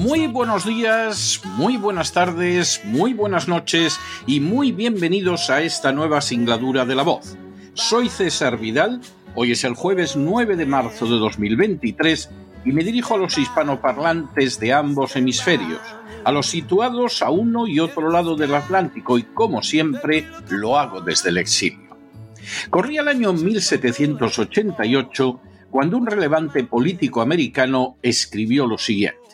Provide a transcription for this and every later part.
Muy buenos días, muy buenas tardes, muy buenas noches y muy bienvenidos a esta nueva singladura de la voz. Soy César Vidal, hoy es el jueves 9 de marzo de 2023 y me dirijo a los hispanoparlantes de ambos hemisferios, a los situados a uno y otro lado del Atlántico y como siempre lo hago desde el exilio. Corría el año 1788 cuando un relevante político americano escribió lo siguiente.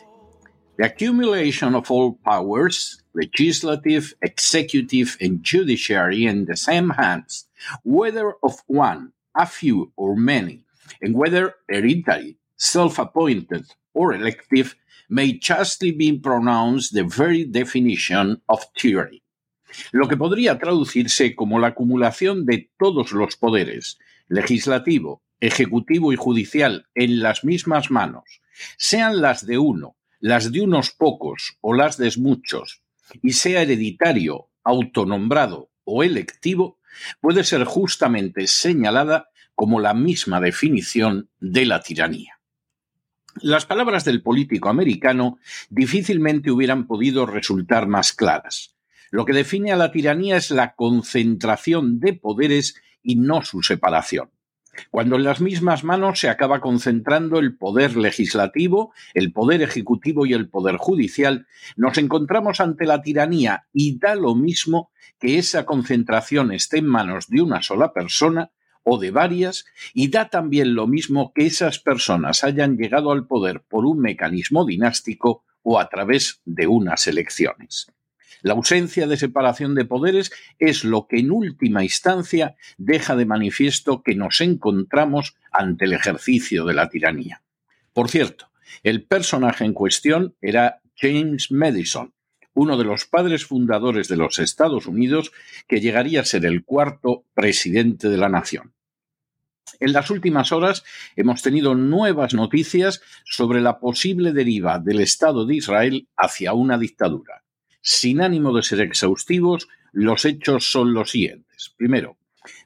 The accumulation of all powers, legislative, executive, and judiciary in the same hands, whether of one, a few, or many, and whether hereditary, self appointed, or elective, may justly be pronounced the very definition of tyranny. Lo que podría traducirse como la acumulación de todos los poderes, legislativo, ejecutivo y judicial, en las mismas manos, sean las de uno, las de unos pocos o las de muchos, y sea hereditario, autonombrado o electivo, puede ser justamente señalada como la misma definición de la tiranía. Las palabras del político americano difícilmente hubieran podido resultar más claras. Lo que define a la tiranía es la concentración de poderes y no su separación cuando en las mismas manos se acaba concentrando el poder legislativo, el poder ejecutivo y el poder judicial, nos encontramos ante la tiranía y da lo mismo que esa concentración esté en manos de una sola persona o de varias, y da también lo mismo que esas personas hayan llegado al poder por un mecanismo dinástico o a través de unas elecciones. La ausencia de separación de poderes es lo que en última instancia deja de manifiesto que nos encontramos ante el ejercicio de la tiranía. Por cierto, el personaje en cuestión era James Madison, uno de los padres fundadores de los Estados Unidos, que llegaría a ser el cuarto presidente de la nación. En las últimas horas hemos tenido nuevas noticias sobre la posible deriva del Estado de Israel hacia una dictadura. Sin ánimo de ser exhaustivos, los hechos son los siguientes. Primero,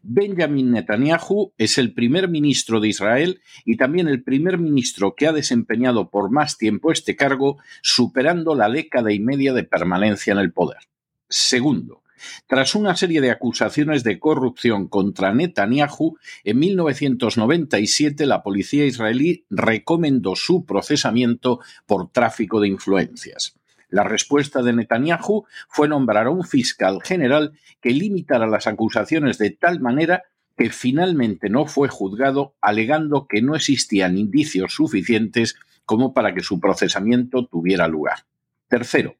Benjamin Netanyahu es el primer ministro de Israel y también el primer ministro que ha desempeñado por más tiempo este cargo, superando la década y media de permanencia en el poder. Segundo, tras una serie de acusaciones de corrupción contra Netanyahu, en 1997 la policía israelí recomendó su procesamiento por tráfico de influencias. La respuesta de Netanyahu fue nombrar a un fiscal general que limitara las acusaciones de tal manera que finalmente no fue juzgado, alegando que no existían indicios suficientes como para que su procesamiento tuviera lugar. Tercero,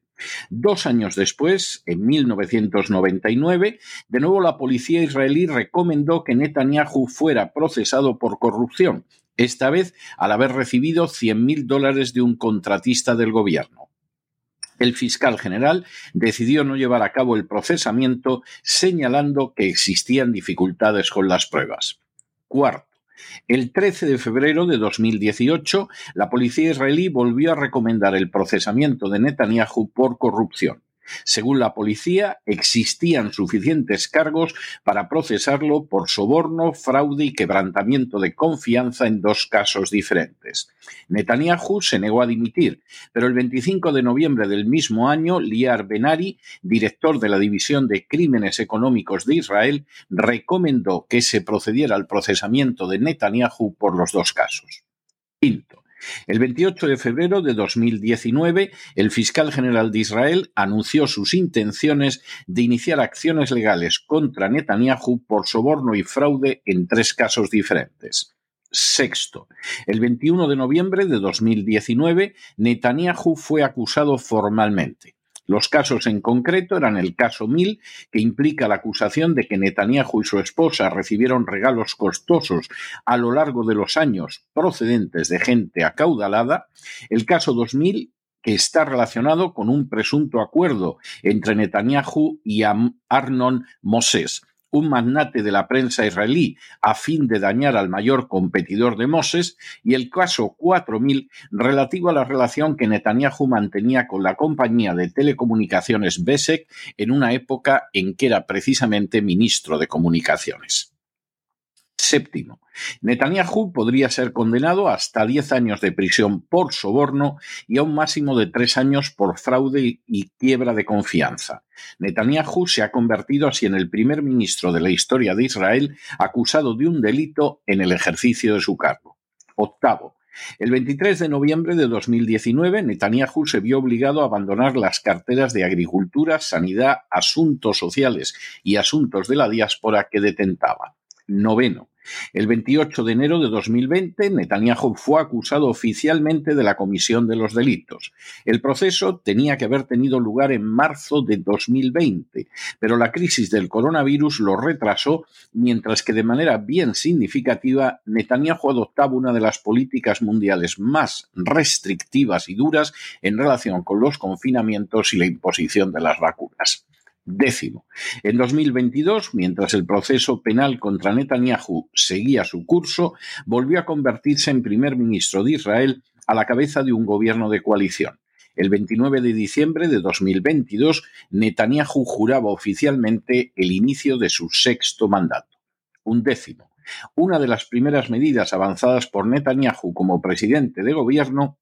Dos años después, en 1999, de nuevo la policía israelí recomendó que Netanyahu fuera procesado por corrupción, esta vez al haber recibido 100.000 dólares de un contratista del gobierno el fiscal general decidió no llevar a cabo el procesamiento señalando que existían dificultades con las pruebas. Cuarto, el 13 de febrero de 2018, la policía israelí volvió a recomendar el procesamiento de Netanyahu por corrupción. Según la policía, existían suficientes cargos para procesarlo por soborno, fraude y quebrantamiento de confianza en dos casos diferentes. Netanyahu se negó a dimitir, pero el 25 de noviembre del mismo año, Liar Benari, director de la División de Crímenes Económicos de Israel, recomendó que se procediera al procesamiento de Netanyahu por los dos casos. Quinto, El 28 de febrero de 2019, el fiscal general de Israel anunció sus intenciones de iniciar acciones legales contra Netanyahu por soborno y fraude en tres casos diferentes. Sexto, el 21 de noviembre de 2019, Netanyahu fue acusado formalmente. Los casos en concreto eran el caso 1000, que implica la acusación de que Netanyahu y su esposa recibieron regalos costosos a lo largo de los años procedentes de gente acaudalada, el caso 2000, que está relacionado con un presunto acuerdo entre Netanyahu y Arnon Moses, un magnate de la prensa israelí a fin de dañar al mayor competidor de Moses, y el caso 4000 relativo a la relación que Netanyahu mantenía con la compañía de telecomunicaciones Besek en una época en que era precisamente ministro de Comunicaciones. Séptimo, Netanyahu podría ser condenado hasta 10 años de prisión por soborno y a un máximo de 3 años por fraude y quiebra de confianza. Netanyahu se ha convertido así en el primer ministro de la historia de Israel acusado de un delito en el ejercicio de su cargo. Octavo, el 23 de noviembre de 2019, Netanyahu se vio obligado a abandonar las carteras de Agricultura, Sanidad, Asuntos Sociales y Asuntos de la Diáspora que detentaba. Noveno. El 28 de enero de 2020, Netanyahu fue acusado oficialmente de la comisión de los delitos. El proceso tenía que haber tenido lugar en marzo de 2020, pero la crisis del coronavirus lo retrasó, mientras que de manera bien significativa Netanyahu adoptaba una de las políticas mundiales más restrictivas y duras en relación con los confinamientos y la imposición de las vacunas. Décimo. En 2022, mientras el proceso penal contra Netanyahu seguía su curso, volvió a convertirse en primer ministro de Israel a la cabeza de un gobierno de coalición. El 29 de diciembre de 2022, Netanyahu juraba oficialmente el inicio de su sexto mandato. Un décimo. Una de las primeras medidas avanzadas por Netanyahu como presidente de gobierno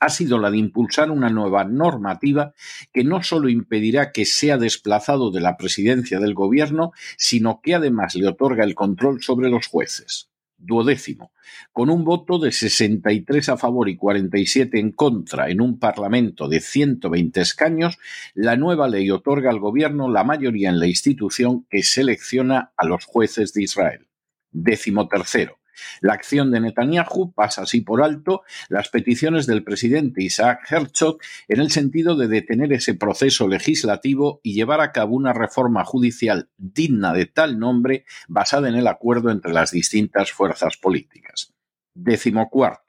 ha sido la de impulsar una nueva normativa que no solo impedirá que sea desplazado de la presidencia del gobierno, sino que además le otorga el control sobre los jueces. Duodécimo. Con un voto de 63 a favor y 47 en contra en un parlamento de 120 escaños, la nueva ley otorga al gobierno la mayoría en la institución que selecciona a los jueces de Israel. Décimo tercero. La acción de Netanyahu pasa así por alto las peticiones del presidente Isaac Herzog en el sentido de detener ese proceso legislativo y llevar a cabo una reforma judicial digna de tal nombre basada en el acuerdo entre las distintas fuerzas políticas. Décimo cuarto.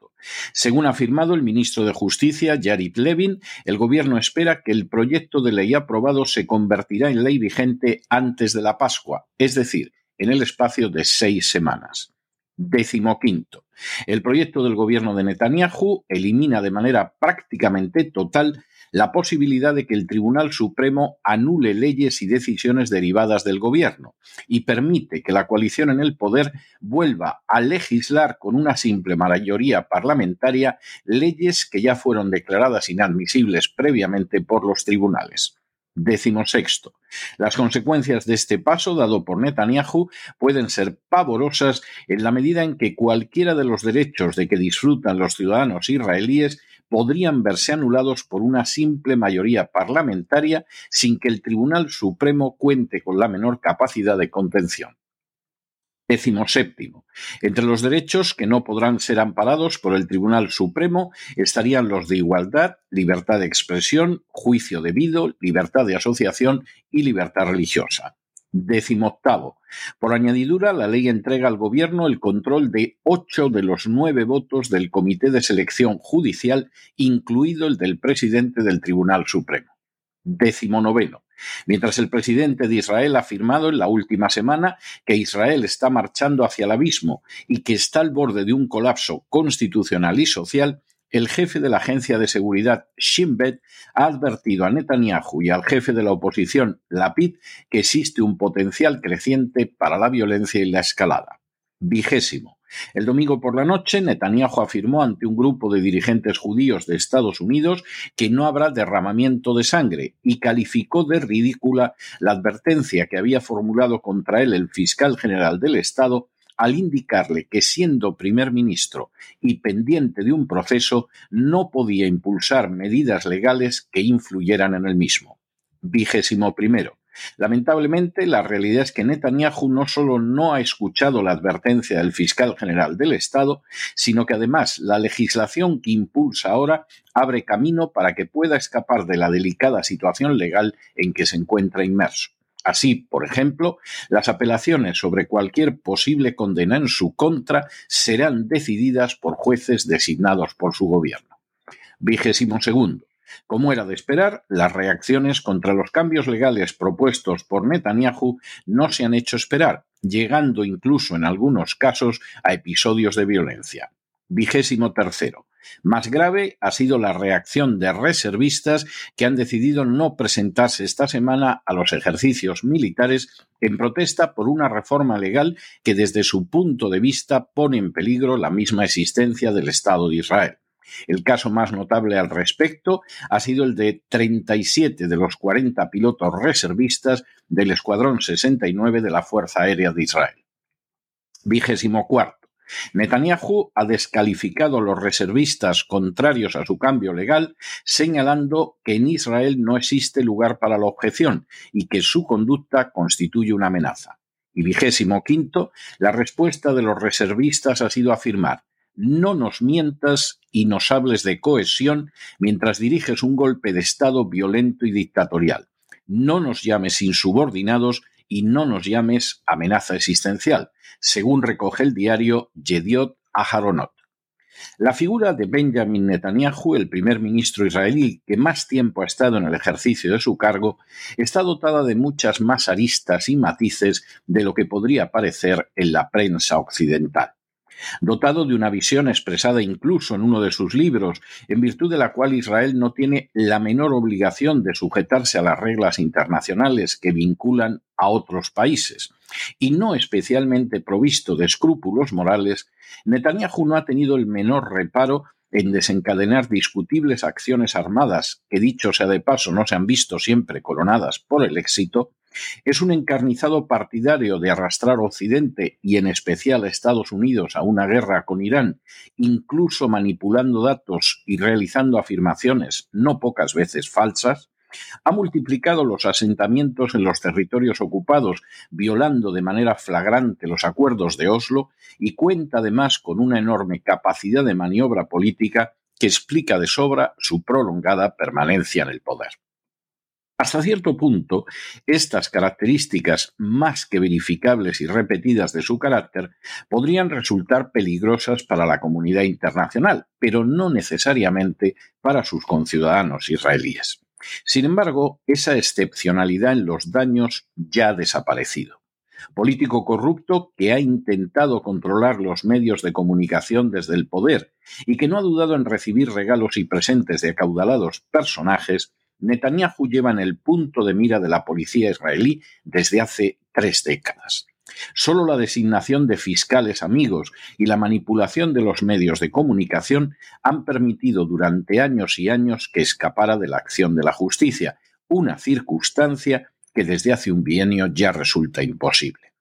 Según ha afirmado el ministro de Justicia, Yarit Levin, el gobierno espera que el proyecto de ley aprobado se convertirá en ley vigente antes de la Pascua, es decir, en el espacio de seis semanas. Décimo quinto. El proyecto del gobierno de Netanyahu elimina de manera prácticamente total la posibilidad de que el Tribunal Supremo anule leyes y decisiones derivadas del gobierno y permite que la coalición en el poder vuelva a legislar con una simple mayoría parlamentaria leyes que ya fueron declaradas inadmisibles previamente por los tribunales. Décimo sexto. Las consecuencias de este paso dado por Netanyahu pueden ser pavorosas en la medida en que cualquiera de los derechos de que disfrutan los ciudadanos israelíes podrían verse anulados por una simple mayoría parlamentaria sin que el Tribunal Supremo cuente con la menor capacidad de contención. Décimo séptimo. Entre los derechos que no podrán ser amparados por el Tribunal Supremo estarían los de igualdad, libertad de expresión, juicio debido, libertad de asociación y libertad religiosa. Décimo octavo. Por añadidura, la ley entrega al Gobierno el control de ocho de los nueve votos del Comité de Selección Judicial, incluido el del presidente del Tribunal Supremo. Décimo noveno. Mientras el presidente de Israel ha afirmado en la última semana que Israel está marchando hacia el abismo y que está al borde de un colapso constitucional y social, el jefe de la agencia de seguridad Shin Bet ha advertido a Netanyahu y al jefe de la oposición Lapid que existe un potencial creciente para la violencia y la escalada. Vigésimo. El domingo por la noche, Netanyahu afirmó ante un grupo de dirigentes judíos de Estados Unidos que no habrá derramamiento de sangre y calificó de ridícula la advertencia que había formulado contra él el fiscal general del Estado al indicarle que siendo primer ministro y pendiente de un proceso, no podía impulsar medidas legales que influyeran en el mismo. Vigésimo primero. Lamentablemente, la realidad es que Netanyahu no solo no ha escuchado la advertencia del fiscal general del Estado, sino que además la legislación que impulsa ahora abre camino para que pueda escapar de la delicada situación legal en que se encuentra inmerso. Así, por ejemplo, las apelaciones sobre cualquier posible condena en su contra serán decididas por jueces designados por su gobierno. Vigésimo segundo. Como era de esperar, las reacciones contra los cambios legales propuestos por Netanyahu no se han hecho esperar, llegando incluso en algunos casos a episodios de violencia. Vigésimo tercero. Más grave ha sido la reacción de reservistas que han decidido no presentarse esta semana a los ejercicios militares en protesta por una reforma legal que desde su punto de vista pone en peligro la misma existencia del Estado de Israel. El caso más notable al respecto ha sido el de 37 de los 40 pilotos reservistas del Escuadrón 69 de la Fuerza Aérea de Israel. Vigésimo cuarto. Netanyahu ha descalificado a los reservistas contrarios a su cambio legal, señalando que en Israel no existe lugar para la objeción y que su conducta constituye una amenaza. Y vigésimo quinto, la respuesta de los reservistas ha sido afirmar no nos mientas y nos hables de cohesión mientras diriges un golpe de Estado violento y dictatorial. No nos llames insubordinados y no nos llames amenaza existencial, según recoge el diario Yediot Aharonot. La figura de Benjamin Netanyahu, el primer ministro israelí que más tiempo ha estado en el ejercicio de su cargo, está dotada de muchas más aristas y matices de lo que podría parecer en la prensa occidental dotado de una visión expresada incluso en uno de sus libros, en virtud de la cual Israel no tiene la menor obligación de sujetarse a las reglas internacionales que vinculan a otros países, y no especialmente provisto de escrúpulos morales, Netanyahu no ha tenido el menor reparo en desencadenar discutibles acciones armadas que, dicho sea de paso, no se han visto siempre coronadas por el éxito, es un encarnizado partidario de arrastrar Occidente y en especial Estados Unidos a una guerra con Irán, incluso manipulando datos y realizando afirmaciones no pocas veces falsas, ha multiplicado los asentamientos en los territorios ocupados, violando de manera flagrante los acuerdos de Oslo, y cuenta además con una enorme capacidad de maniobra política que explica de sobra su prolongada permanencia en el poder. Hasta cierto punto, estas características más que verificables y repetidas de su carácter podrían resultar peligrosas para la comunidad internacional, pero no necesariamente para sus conciudadanos israelíes. Sin embargo, esa excepcionalidad en los daños ya ha desaparecido. Político corrupto que ha intentado controlar los medios de comunicación desde el poder y que no ha dudado en recibir regalos y presentes de acaudalados personajes Netanyahu lleva en el punto de mira de la policía israelí desde hace tres décadas. Solo la designación de fiscales amigos y la manipulación de los medios de comunicación han permitido durante años y años que escapara de la acción de la justicia, una circunstancia que desde hace un bienio ya resulta imposible.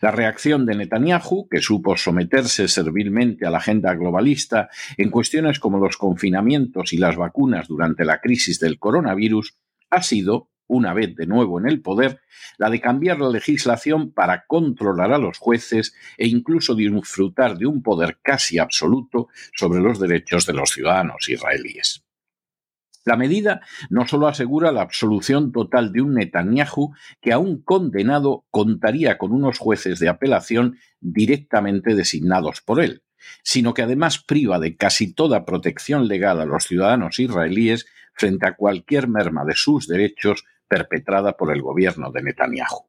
La reacción de Netanyahu, que supo someterse servilmente a la agenda globalista en cuestiones como los confinamientos y las vacunas durante la crisis del coronavirus, ha sido, una vez de nuevo en el poder, la de cambiar la legislación para controlar a los jueces e incluso disfrutar de un poder casi absoluto sobre los derechos de los ciudadanos israelíes. La medida no solo asegura la absolución total de un Netanyahu que aún condenado contaría con unos jueces de apelación directamente designados por él, sino que además priva de casi toda protección legal a los ciudadanos israelíes frente a cualquier merma de sus derechos perpetrada por el gobierno de Netanyahu.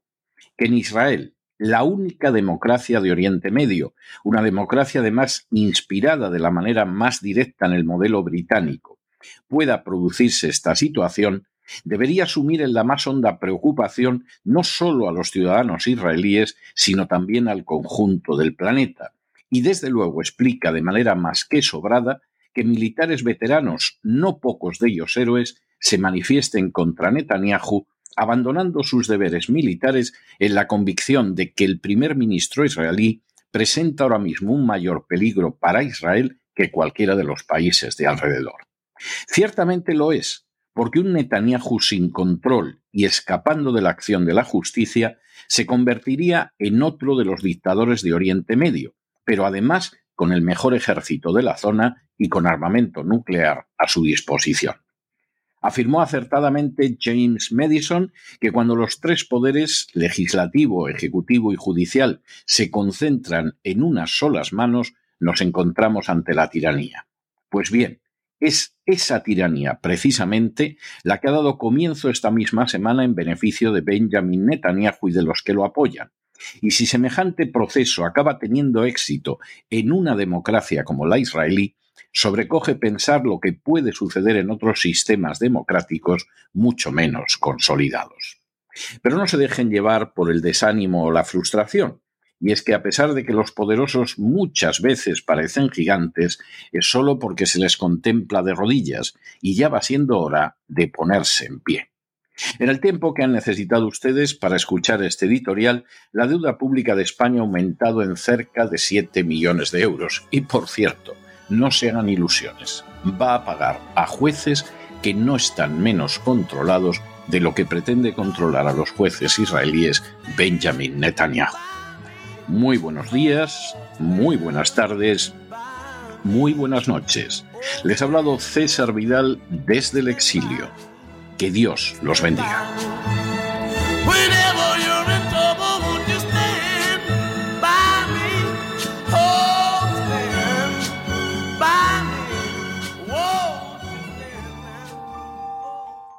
Que en Israel, la única democracia de Oriente Medio, una democracia además inspirada de la manera más directa en el modelo británico, pueda producirse esta situación, debería asumir en la más honda preocupación no solo a los ciudadanos israelíes, sino también al conjunto del planeta. Y desde luego explica de manera más que sobrada que militares veteranos, no pocos de ellos héroes, se manifiesten contra Netanyahu, abandonando sus deberes militares en la convicción de que el primer ministro israelí presenta ahora mismo un mayor peligro para Israel que cualquiera de los países de alrededor. Ciertamente lo es, porque un Netanyahu sin control y escapando de la acción de la justicia se convertiría en otro de los dictadores de Oriente Medio, pero además con el mejor ejército de la zona y con armamento nuclear a su disposición. Afirmó acertadamente James Madison que cuando los tres poderes, legislativo, ejecutivo y judicial, se concentran en unas solas manos, nos encontramos ante la tiranía. Pues bien, es esa tiranía, precisamente, la que ha dado comienzo esta misma semana en beneficio de Benjamin Netanyahu y de los que lo apoyan. Y si semejante proceso acaba teniendo éxito en una democracia como la israelí, sobrecoge pensar lo que puede suceder en otros sistemas democráticos mucho menos consolidados. Pero no se dejen llevar por el desánimo o la frustración. Y es que a pesar de que los poderosos muchas veces parecen gigantes, es solo porque se les contempla de rodillas y ya va siendo hora de ponerse en pie. En el tiempo que han necesitado ustedes para escuchar este editorial, la deuda pública de España ha aumentado en cerca de 7 millones de euros. Y por cierto, no se hagan ilusiones, va a pagar a jueces que no están menos controlados de lo que pretende controlar a los jueces israelíes Benjamin Netanyahu. Muy buenos días, muy buenas tardes, muy buenas noches. Les ha hablado César Vidal desde el exilio. Que Dios los bendiga.